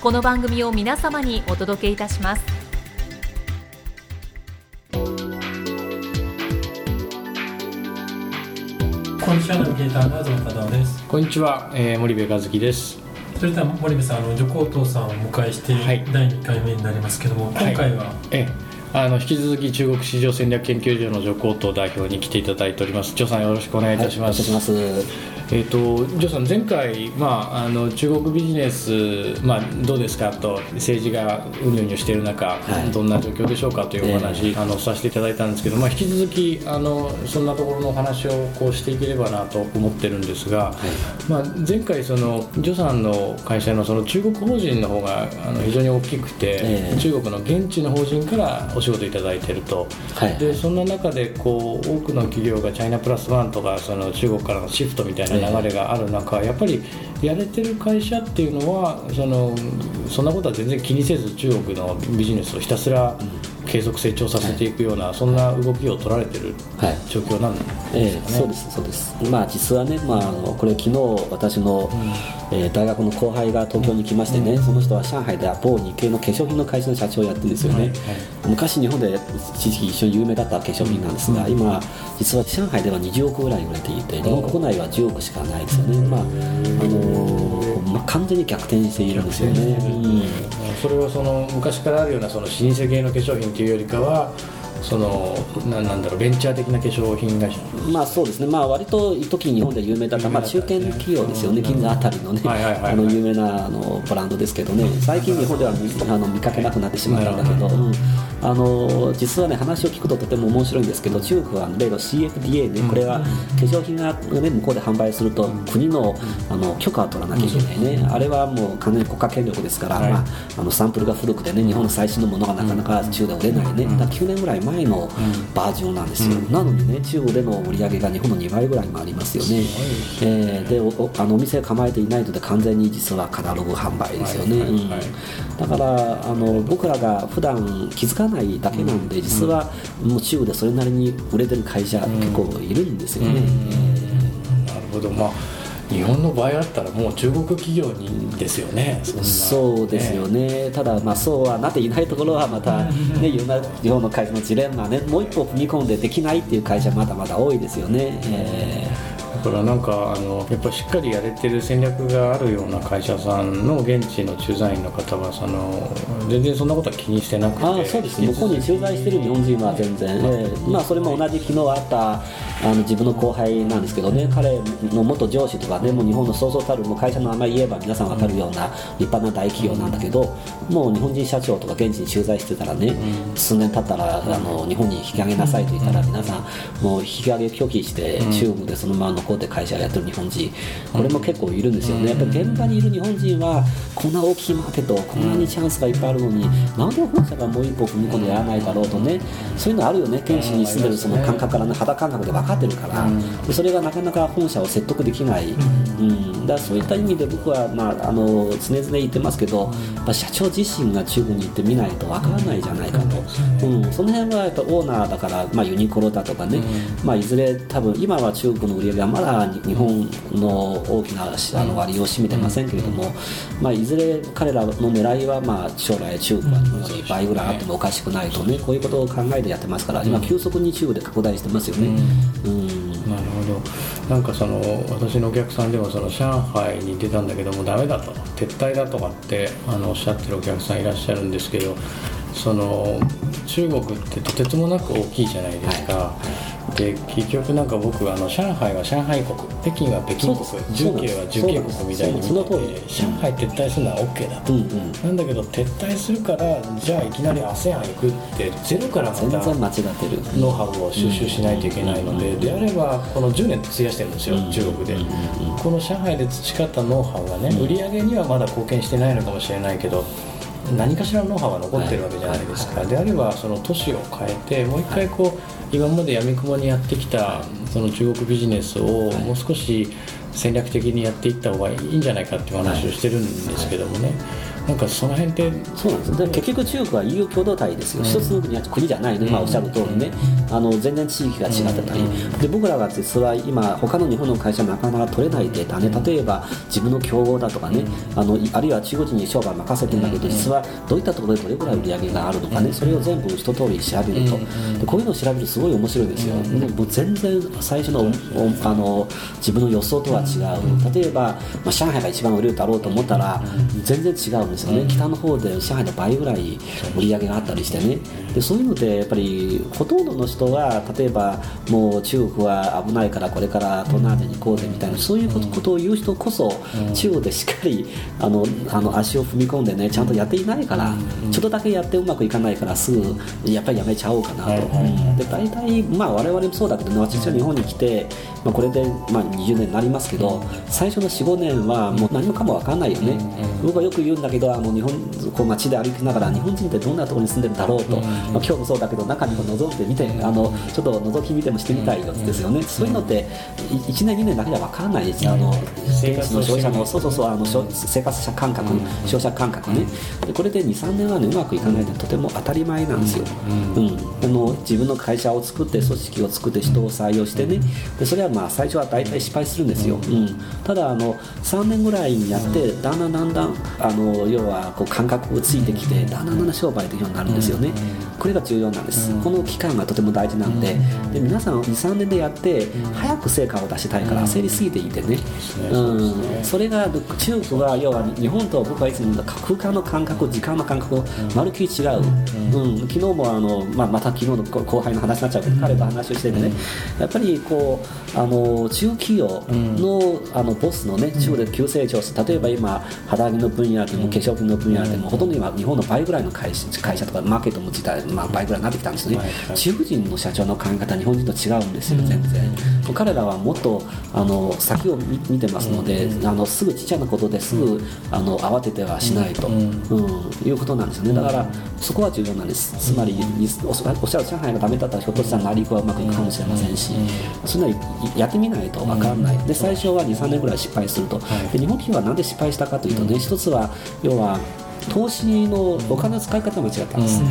この番組を皆様にお届けいたします。こんにちはナビゲーターの東忠夫です。こんにちは、えー、森部和樹です。それでは森部さんあの女皇頭さんをお迎えしてはい。第2回目になりますけども、今回は、えあの引き続き中国市場戦略研究所の徐光東代表に来ていただいております。徐さんよろしくお願いいたします。はい、お願いしますえっ、と徐さん前回まああの中国ビジネスまあどうですかと政治がうにゅうにゅしている中、はい。どんな状況でしょうかというお話、あのさせていただいたんですけど、まあ引き続きあのそんなところのお話をこうしていければなと思ってるんですが、まあ前回その徐さんの会社のその中国法人の方があの非常に大きくて、ええ。中国の現地の法人からお仕事いただいていると、はい。でそんな中でこう多くの企業がチャイナプラスワンとかその中国からのシフトみたいな流れがある中、やっぱりやれてる会社っていうのはそのそんなことは全然気にせず中国のビジネスをひたすら継続成長させていくような、そんな動きを取られてるはい。状況なんえですかね。えそうですそうです。まあ実はね、まあ、あのこれ昨日私の、えー大学の後輩が東京に来ましてね、その人は上海で某日系の化粧品の会社の社長をやってるんですよね、昔日本で一時期一緒に有名だった化粧品なんですが、今実は上海では20億ぐらい売れていて日本国内は10億しかないですよね、まああのーまあ、完全に逆転しているんですよね、うんそれはその昔からあるようなその老舗系の化粧品というよりかはそのななんだろうベンチャー的な化粧品会社まあそうですね、まあ割と一時日本で有名だった、まあ、中堅企業ですよね、銀座あたりのね、有名なあのブランドですけどね、最近日本では見あの見かけなくなってしまったんだけど、うんあの実はね、話を聞くととても面白いんですけど、中国は例の CFDA で、これは化粧品が、ね、向こうで販売すると、国のあの許可を取らなきゃいけないね、あれはもう完全に国家権力ですから、はい。まあ、あのサンプルが古くてね、日本の最新のものがなかなか中で売れないね、だから9年ぐらい前のバージョンなんですよ、なのにね、中国での売り上げが日本の2倍ぐらいもありますよね、えーでおおあのお店を構えていないので、完全に実はカタログ販売ですよね、だからあの僕らが普段気づかないだけなんで、実はもう中国でそれなりに売れてる会社、結構いるんですよね。なるほど。まあ日本の場合だったらもう中国企業にですよね。そうですよね、ただ、まあ、そうはなっていないところはまた、ね、いろんな日本の会社のジレンマね、もう一歩踏み込んでできないっていう会社、まだまだ多いですよね。えだからなんかあのやっぱしっかりやれてる戦略があるような会社さんの現地の駐在員の方はその全然そんなことは気にしてなくてああそうです向こうに駐在している日本人は全然、ええまあ、それも同じ昨日あったあの自分の後輩なんですけどね。彼の元上司とかねもう日本のそうそうたるもう会社の名前言えば皆さん分かるような立派な大企業なんだけどもう日本人社長とか現地に駐在してたらね、数年経ったらあの日本に引き上げなさいと言ったら皆さんもう引き上げ拒否して中国でそのまま残って会社やってる日本人これも結構いるんですよね。やっぱり現場にいる日本人はこんな大きいマーケットこんなにチャンスがいっぱいあるのになんで本社がもう一歩踏み込んでやらないだろうとねそういうのあるよね県市に住んでるその感覚からね肌感覚で分かってるから。でそれがなかなか本社を説得できない、うん、だそういった意味で僕は、まあ、あの常々言ってますけどやっぱ社長自身が中国に行ってみないと分からないじゃないかと、うん、その辺はやっぱオーナーだから、まあ、ユニクロだとかね、まあ、いずれ多分今は中国の売り上げはまだ日本の大きなあの割を占めてませんけれども、まあ、いずれ彼らの狙いは、まあ、将来中国は倍ぐらいあってもおかしくないとねこういうことを考えてやってますから今急速に中国で拡大してますよね。うんなんかその私のお客さんでもその上海に出たんだけどもダメだと撤退だとかってあのおっしゃってるお客さんいらっしゃるんですけどその中国ってとてつもなく大きいじゃないですか、で結局なんか僕あの上海は上海国北京は北京国重慶は重慶国みたいにその見てて上海撤退するのは OK だと、うんうん。なんだけど撤退するからじゃあいきなり ASEAN 行くってゼロからまた全然間違ってる。ノウハウを収集しないといけないので、であればこの10年費やしてるんですよ、中国で、この上海で培ったノウハウがね、売り上げにはまだ貢献してないのかもしれないけど何かしらのノウハウは残ってるわけじゃないですか、であればその都市を変えてもう一回こう今までやみくもにやってきたその中国ビジネスをもう少し戦略的にやっていった方がいいんじゃないかっていう話をしてるんですけどもね、なんかその辺ってそうなんですで結局中国は EU 共同体ですよ、一つの国は国じゃないの、今おっしゃる通りね、あの全然地域が違ってたり、で僕らが実は今、他の日本の会社なかなか取れないデータね、例えば自分の競合だとかね、あのいあるいは中国人に商売任せてるんだけど、実はどういったところでどれぐらい売り上げがあるのかね、それを全部一通り調べると、でこういうのを調べるとすごい面白いですよ、でもう全然最初のおあの自分の予想とは違う、例えば、まあ、上海が一番売れるだろうと思ったら、全然違うんですよね、北の方で上海の倍ぐらい売り上げがあったりしてね、でそういうので、やっぱりほとんどの人は、例えばもう中国は危ないから、これから東南アジアに行こうぜみたいな、そういうことを言う人こそ、中国でしっかりあのあの足を踏み込んでね、ちゃんとやっていないから、ちょっとだけやってうまくいかないから、すぐやっぱりやめちゃおうかなと。うんで大体、まあ、我々もそうだけどね、私は日本に来て、まあ、これで、まあ、20年になりますけど、最初の4、5年はもう何もかも分かんないよね、僕はよく言うんだけど、あの日本こう街で歩きながら、日本人ってどんなところに住んでるんだろうと、まあ、今日もそうだけど、中にも覗いてみて、あのちょっと覗き見てもしてみたいよですよね、そういうのって、1年、2年だけじゃ分かんないですよ、あの生活を現地の消費者の、そうそうそう、あの消生活者感覚、消費者感覚ね、でこれで2、3年は、ね、うまくいかないってとても当たり前なんですよ。うん。あの自分の会社を作って組織を作って人を採用してね。でそれはまあ最初は大体失敗するんですよ、うん、ただあの3年ぐらいにやってだんだんだんだんあの要はこう感覚がついてきてだん。だんだんだん商売できるようになるんですよねこれが重要なんです。この期間がとても大事なんで。で皆さん23年でやって早く成果を出したいから焦りすぎていてね、うん、それが中国は要は日本と僕はいつも空間の感覚時間の感覚まるっきり違う、うん、昨日もあの、まあ、また昨日の後輩の話になっちゃうけど、彼と話をしててね、やっぱりこうあの中企業の,、あのボスのね中国で急成長する例えば今肌着の分野でも化粧品の分野でも、ほとんど今日本の倍ぐらいの会社とかマーケットも自体、まあ、倍ぐらいになってきたんですね、はいはい。中国人の社長の考え方日本人と違うんですよ全然、彼らはもっとあの先を見見てますので、あのすぐちっちゃなことですぐ、あの慌ててはしないと、うん。いうことなんですよね。だからそこは重要なんです。つまりおっしゃる上海がダメだったらひょっとしたら成り行きはうまくいくかもしれませんし、そんなにやってみないと分からない、で最初は23年ぐらい失敗すると、で日本企業はなんで失敗したかというとね、一つは要は投資のお金の使い方が間違ったんです、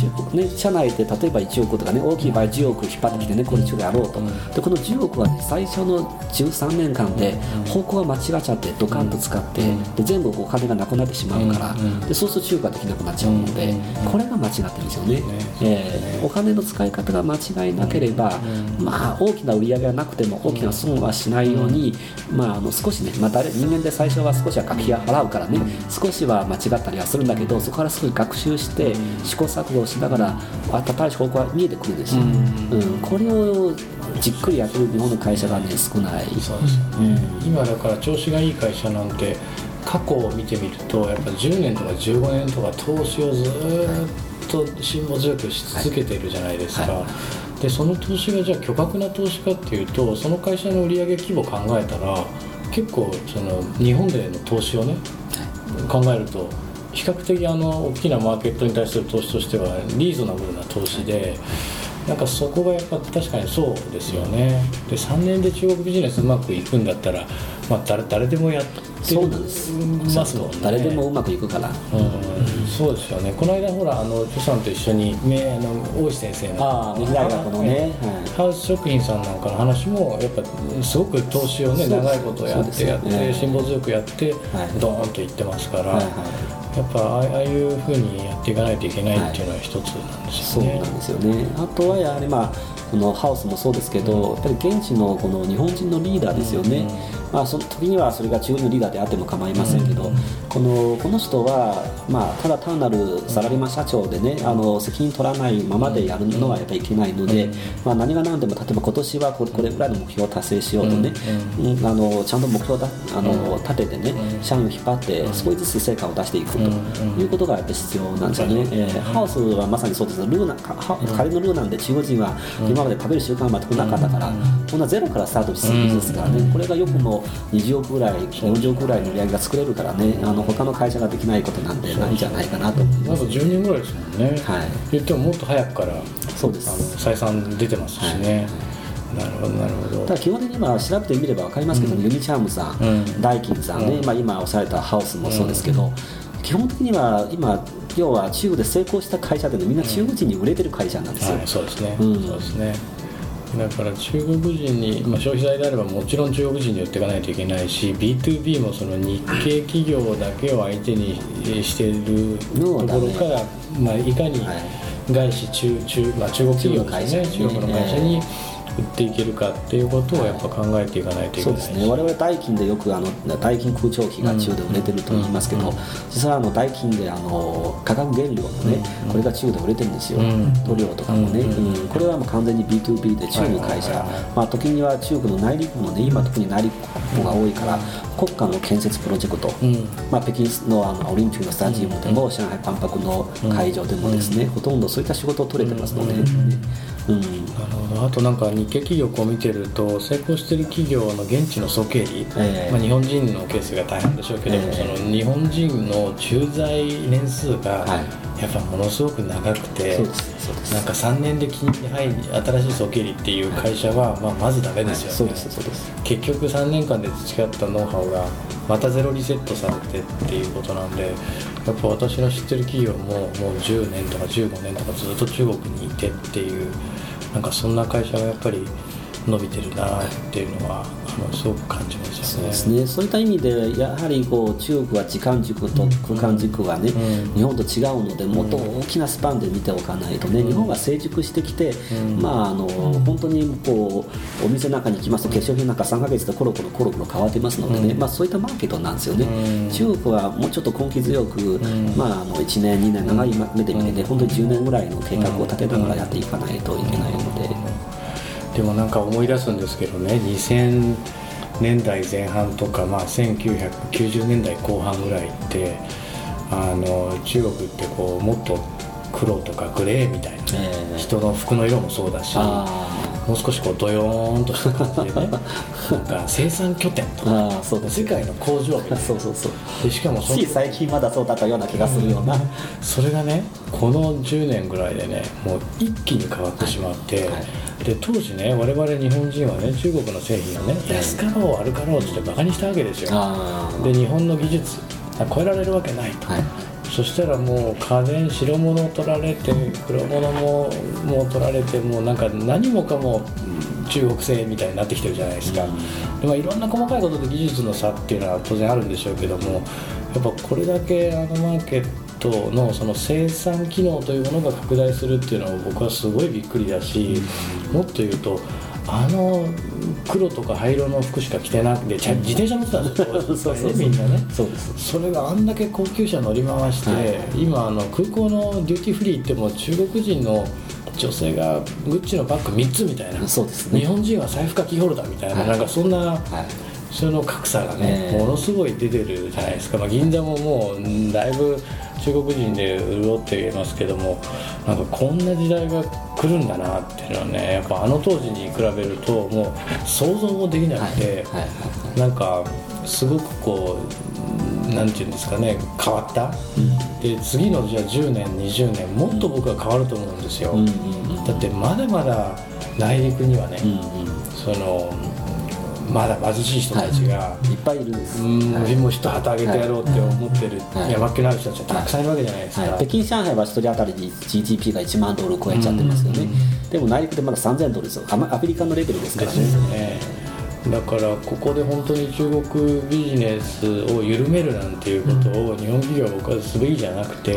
中国ね、社内で例えば1億とかね大きい場合10億引っ張ってきてねこれ中国やろうと、でこの10億は、ね、最初の13年間で方向が間違っちゃってドカンと使って、で全部お金がなくなってしまうから、でそうすると中国ができなくなっちゃうので、これが間違ってるんですよね、えーお金の使い方が間違いなければ、まあ大きな売り上げがなくても大きな損はしないように、まあ、あの少しね、まあ、誰人間で最初は少しは学費は払うからね、少しは間違ったりはするんだけどそこから少し学習して試行錯誤しながら新しい方向が見えてくるんですよ、うん。これをじっくりやってる日本の会社がね少ない。そうですよね、今だから調子がいい会社なんて過去を見てみるとやっぱ10年とか15年とか投資をずーっと辛抱強くし続けているじゃないですか、はでその投資がじゃあ巨額な投資かっていうとその会社の売上規模を考えたら結構その日本での投資をね考えると比較的あの大きなマーケットに対する投資としてはリーズナブルな投資でなんかそこがやっぱ確かにそうですよね。で3年で中国ビジネスうまくいくんだったら、まあ、誰誰でもやってそうなんです。ますもんね。誰でもうまくいくから。うん。そうですよね。この間ほらあの助さんと一緒にめあの大石先生の大学のね、はい。ハウス食品さんなんかの話もやっぱすごく投資をね長いことやってやって辛抱強くやってはい。ドーンといってますから、はいはいやっぱああいうふうにやっていかないといけないっていうのは一つなんですそうよね。なんですよね。あとはやはりまあこのハウスもそうですけど、やっぱり現地のこの日本人のリーダーですよね、まあ、その時にはそれが中国のリーダーであっても構いませんけど、このこの人は、まあ、ただ単なるサラリーマン社長でねあの責任取らないままでやるのはやっぱりいけないので、まあ、何が何でも例えば今年はこれこれぐらいの目標を達成しようとね、うん。あのちゃんと目標だあの立ててね社員を引っ張って少しずつ成果を出していくということがやっぱり必要なんですよね、えーハウスはまさにそうです。ルーナ仮のルーなんで中国人は今まで食べる習慣が全くなかったから、こんなゼロからスタートするビジネスからね、これがよくも20億ぐらい40億ぐらいの売り上げが作れるからねあの他の会社ができないことなんでないんじゃないかなと。思います10年ぐらいですもんね、はい。言ってももっと早くからそうです。あの採算出てますしね、なるほどなるほど。ただ基本的に今調べてみれば分かりますけど、ユニチャームさん、うん。ダイキンさんね、まあ、今おっしゃられたハウスもそうですけど、基本的には今要は中国で成功した会社でみんな中国人に売れてる会社なんですよ、はい、そうですね、うん。そうですねだから中国人に、まあ、消費財であればもちろん中国人に寄っていかないといけないし B2B もその日系企業だけを相手にしているところから、まあ、いかにはい外資中中,、まあ、中国企業ですね。中国の会社に売っていけるかっていうことをやっぱ考えていかないといけそうないですね。我々代金でよくあの代金空調機が中で売れてると言いますけど、実はあの代金であの化学原料のね、これが中で売れてるんですよ、ん。塗料とかもね、うん。これはもう完全に B2B で中国会社、はいはいはいまあ、時には中国の内陸部のね今特に内陸部が多いから国家の建設プロジェクト、うん。まあ、北京のあのオリンピックのスタジアムでも、上海万博の会場でもですね、ほとんどそういった仕事を取れてますので、うん。なるほど。あとなんか日系企業を見てると成功してる企業の現地の総経理、ええ。まあ、日本人のケースが大変でしょうけども、ええ。その日本人の駐在年数がはい。やっぱものすごく長くて、そうですそうです。なんか3年で金に入り新しい総経理っていう会社は、まあ、まずダメですよね、結局3年間で培ったノウハウがまたゼロリセットされてっていうことなんでやっぱ私の知ってる企業ももう10年とか15年とかずっと中国にいてっていうなんかそんな会社がやっぱり伸びてるなっていうのはすごく感じますよね。そうですね、そういった意味でやはりこう中国は時間軸と空間軸がね、うん。日本と違うのでもっと大きなスパンで見ておかないとね、日本が成熟してきて、まああの本当にこうお店の中に行きますと化粧品なんか3ヶ月でコロコロコロコロ変わってますのでね、まあ、そういったマーケットなんですよね、うん。中国はもうちょっと根気強く、まあ、あの1年2年長い目で見てね、本当に10年ぐらいの計画を立てながらやっていかないといけないので。でもなんか思い出すんですけどね。2000年代前半とか、まあ、1990年代後半ぐらいってあの中国ってこうもっと黒とかグレーみたいなね、ええ。人の服の色もそうだしあもう少しこうドヨーンとした感じでね。なんか生産拠点とか。ああそう世界の工場みたいな。そうそうそう。でしかもそのつい最近まだそうだったような気がするような、それがねこの10年ぐらいでねもう一気に変わってしまって、はい。で当時ね我々日本人はね中国の製品をね安かろう悪かろうってバカにしたわけですよ。あで日本の技術超えられるわけないと、はいそしたらもう家電白物を取られて黒物ももう取られてもうなんか何もかも中国製みたいになってきてるじゃないですか、でまあいろんな細かいことで技術の差っていうのは当然あるんでしょうけどもやっぱこれだけあのマーケットのその生産機能というものが拡大するっていうのは僕はすごいびっくりだし、もっと言うとあの黒とか灰色の服しか着てなくて自転車乗ってたんですよ。そうそうそう。みんなね。そうです。それがあんだけ高級車乗り回して、はい。今あの空港のデューティーフリー行っても中国人の女性がグッチのバッグ3つみたいな。そうですね。日本人は財布かキーホルダーみたいな、はい。なんかそんなはい。その格差がね、ええものすごい出てるじゃないですか、まあ、銀座ももううんだいぶ中国人で潤っていますけどもなんかこんな時代が来るんだなっていうのはねやっぱあの当時に比べるともう想像もできなくて、はいはいなんかすごくこうなんていうんですかね変わった、で次のじゃあ10年20年もっと僕は変わると思うんですよ、うんうんうん。だってまだまだ内陸にはね、うんうん。そのまだ貧しい人たちが、い。っぱいいるんです、うんはい。もう一旗あげてやろうって思ってるはい。山っ気のある人たちはたくさんいるわけじゃないですか、はい、北京、上海は1人当たりに GDP が1万ドル超えちゃってますよね、でも内陸でまだ3000ドルですよ、アフリカのレベルですからね、だからここで本当に中国ビジネスを緩めるなんていうことを日本企業は僕はすべきじゃなくて、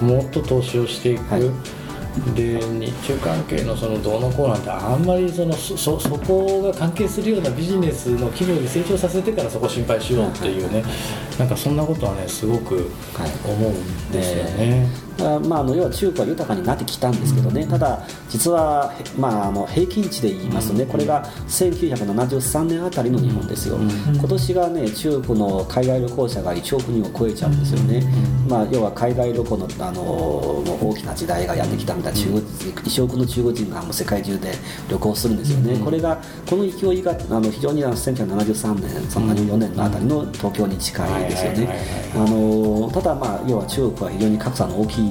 もっと投資をしていく、はいで日中関係のそのどうのこうなんてあんまりそのそこが関係するようなビジネスの企業に成長させてからそこ心配しようっていうね、なんかそんなことはねすごく思うんですよね。まあ、あの要は中国は豊かになってきたんですけどね、ただ、実は、へまあ、あの平均値で言いますとね、これが1973年あたりの日本ですよ、今年がね、中国の海外旅行者が1億人を超えちゃうんですよね、まあ、要は海外旅行のあの大きな時代がやってきたみたいな、中国1億の中国人がもう世界中で旅行するんですよね、これが、この勢いがあの非常にあの1973年、その74年のあたりの東京に近いですよね。あのただ、まあ、要は中国は非常に格差の大きい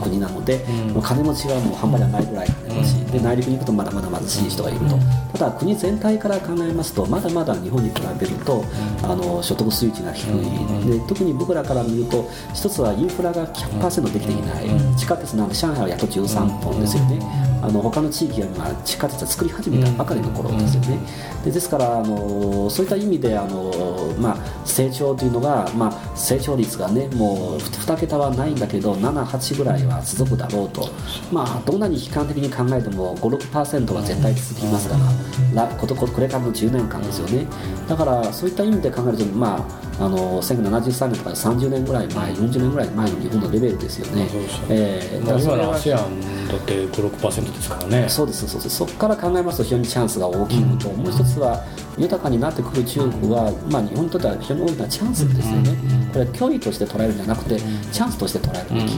国なので、もう金持ちがもう半端じゃないぐらい金持ち、で内陸に行くとまだまだ貧しい人がいると、ただ国全体から考えますとまだまだ日本に比べると、あの所得水準が低い、で特に僕らから見ると一つはインフラが100%できていない、地下鉄なんで上海はやっと13本ですよね、あの他の地域は今地下鉄は作り始めたばかりの頃ですよね、でですからあのそういった意味であの、まあ、成長というのが、まあ、成長率がねもう2桁はないんだけど7、8ぐらいは続くだろうと、まあ、どんなに悲観的に考えても5、6%は絶対続きますから、これからの10年間ですよね、だからそういった意味で考えると、まあ、あの1973年とか30年ぐらい前、40年ぐらい前の日本のレベルですよね。えー今の ASEAN だって56%ですからね。そうですそうです。そこから考えますと非常にチャンスが大きいのと、もう。一つは豊かになってくる中国は、まあ、日本にとっては非常に大きなチャンスですよね、これは脅威として捉えるんじゃなくて、チャンスとして捉えるべき、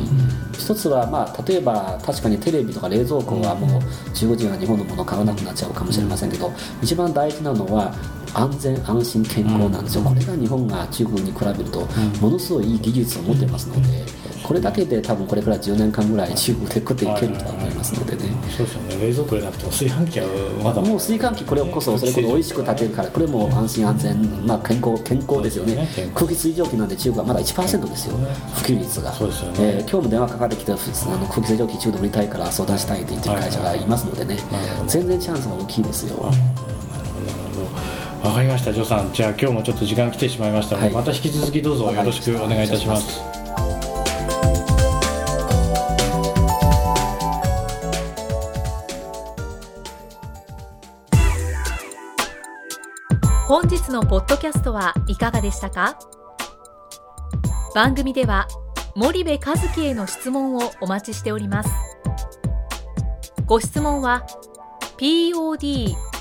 一つは、まあ、例えば確かにテレビとか冷蔵庫はもう中国人が日本のものを買わなくなっちゃうかもしれませんけど、一番大事なのは安全安心健康なんですよ、これが日本が中国に比べるとものすごいいい技術を持ってますのでこれだけで多分これから10年間ぐらい中国で食っていけるとは思いますのでね。そうですよね。冷蔵庫でなくても炊飯器はまだもう炊飯器これこそそれこそ美味しく炊けるからこれも安心安全、まあ、健康健康ですよね。空気水蒸気なんで中国はまだ1%ですよ。普及率が。そうですよね。えー今日も電話かかってきてあの空気清浄機中で売りたいから相談したいと言ってる会社がいますのでね。全然チャンスが大きいですよわかりました、ジョーさん。じゃあ今日もちょっと時間来てしまいましたので、はいまた引き続きどうぞよろしくお願いいたします。本日のポッドキャストはいかがでしたか？番組では森部和樹への質問をお待ちしておりますご質問は podcast